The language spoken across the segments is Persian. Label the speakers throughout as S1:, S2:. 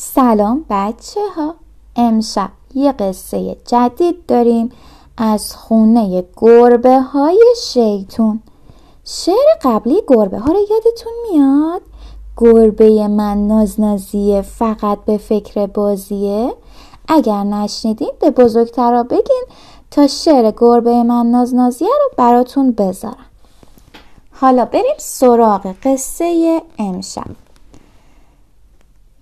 S1: سلام بچه ها. امشب یه قصه جدید داریم از خونه گربه های شیطون. شعر قبلی گربه ها رو یادتون میاد؟ گربه من نازنازیه فقط به فکر بازیه. اگر نشنیدین به بزرگترا بگین تا شعر گربه من نازنازیه رو براتون بذارم. حالا بریم سراغ قصه امشب.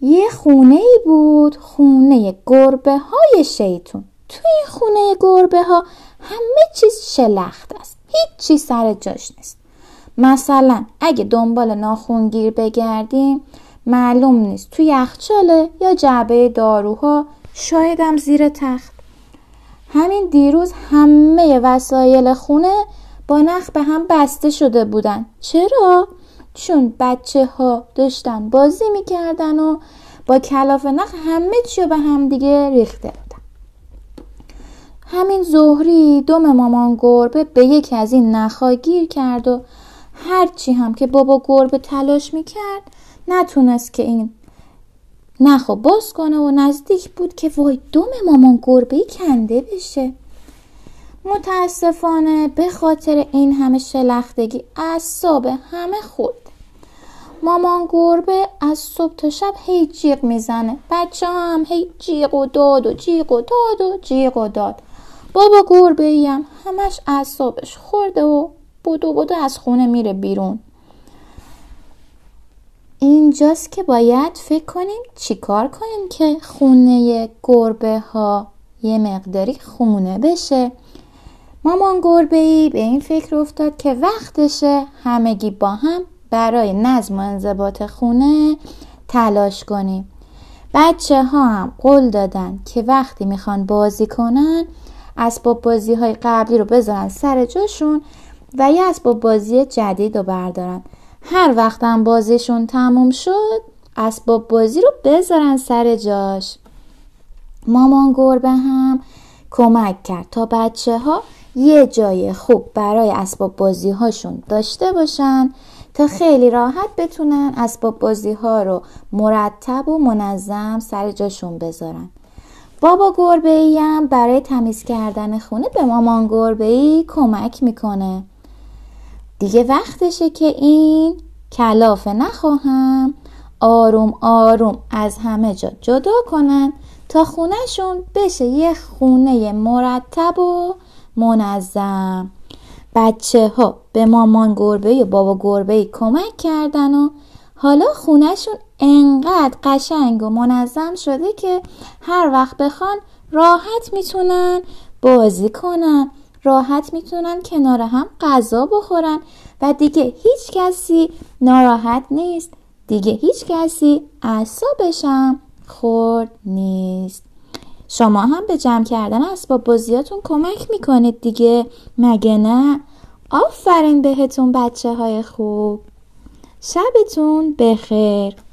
S1: یه خونه ای بود خونه گربه های شیطون. توی این خونه گربه ها همه چیز شلخت است هیچ چیز سر جاش نیست. مثلا اگه دنبال ناخونگیر بگردیم معلوم نیست توی یخچاله یا جعبه داروها شایدم زیر تخت. همین دیروز همه وسایل خونه با نخ به هم بسته شده بودن. چرا؟ چون بچه ها داشتن بازی می‌کردن و با کلاف نخ همه چی به هم دیگه ریخته بودن. همین زهری دوم مامان گربه به یکی از این نخها گیر کرد و هرچی هم که بابا گربه تلاش می‌کرد نتونست که این نخو باز کنه و نزدیک بود که وای دوم مامان گربه کنده بشه. متاسفانه به خاطر این همه شلختگی اعصاب همه خود مامان گربه از صبح تا شب هی جیغ می‌زنه. بچه هم هی جیغ و داد و جیغ و داد و جیغ و داد. بابا گربه ای هم همش اعصابش خورده و بودو بودو از خونه میره بیرون. اینجاست که باید فکر کنیم چیکار کنیم که خونه گربه ها یه مقداری خونه بشه. مامان گربه ای به این فکر افتاد که وقتشه همگی با هم برای نظم و انضباط خونه تلاش کنیم. بچه ها هم قول دادن که وقتی می‌خوان بازی کنن اسباب بازی های قبلی رو بذارن سر جاشون و یه اسباب بازی جدید رو بردارن. هر وقتم بازیشون تموم شد اسباب بازی رو بذارن سر جاش. مامان گربه هم کمک کرد تا بچه ها یه جای خوب برای اسباب بازی هاشون داشته باشن. تا خیلی راحت بتونن اسباب بازی ها رو مرتب و منظم سر جاشون بذارن. بابا گربه ای هم برای تمیز کردن خونه به مامان گربه ای کمک می‌کنه. دیگه وقتشه که این کلافه نخواهم. آروم آروم از همه جا جدا کنن تا خونهشون بشه یه خونه مرتب و منظم. بچه ها به مامان گربه و بابا گربه کمک کردن و حالا خونهشون انقدر قشنگ و منظم شده که هر وقت بخوان راحت می‌تونن بازی کنن راحت می‌تونن کنار هم غذا بخورن و دیگه هیچ کسی ناراحت نیست دیگه هیچ کسی اعصابش هم خورد نیست. شما هم به جمع کردن اسباب بازیاتون کمک می‌کنید دیگه. مگه نه؟ آفرین بهتون بچه های خوب. شبتون بخیر.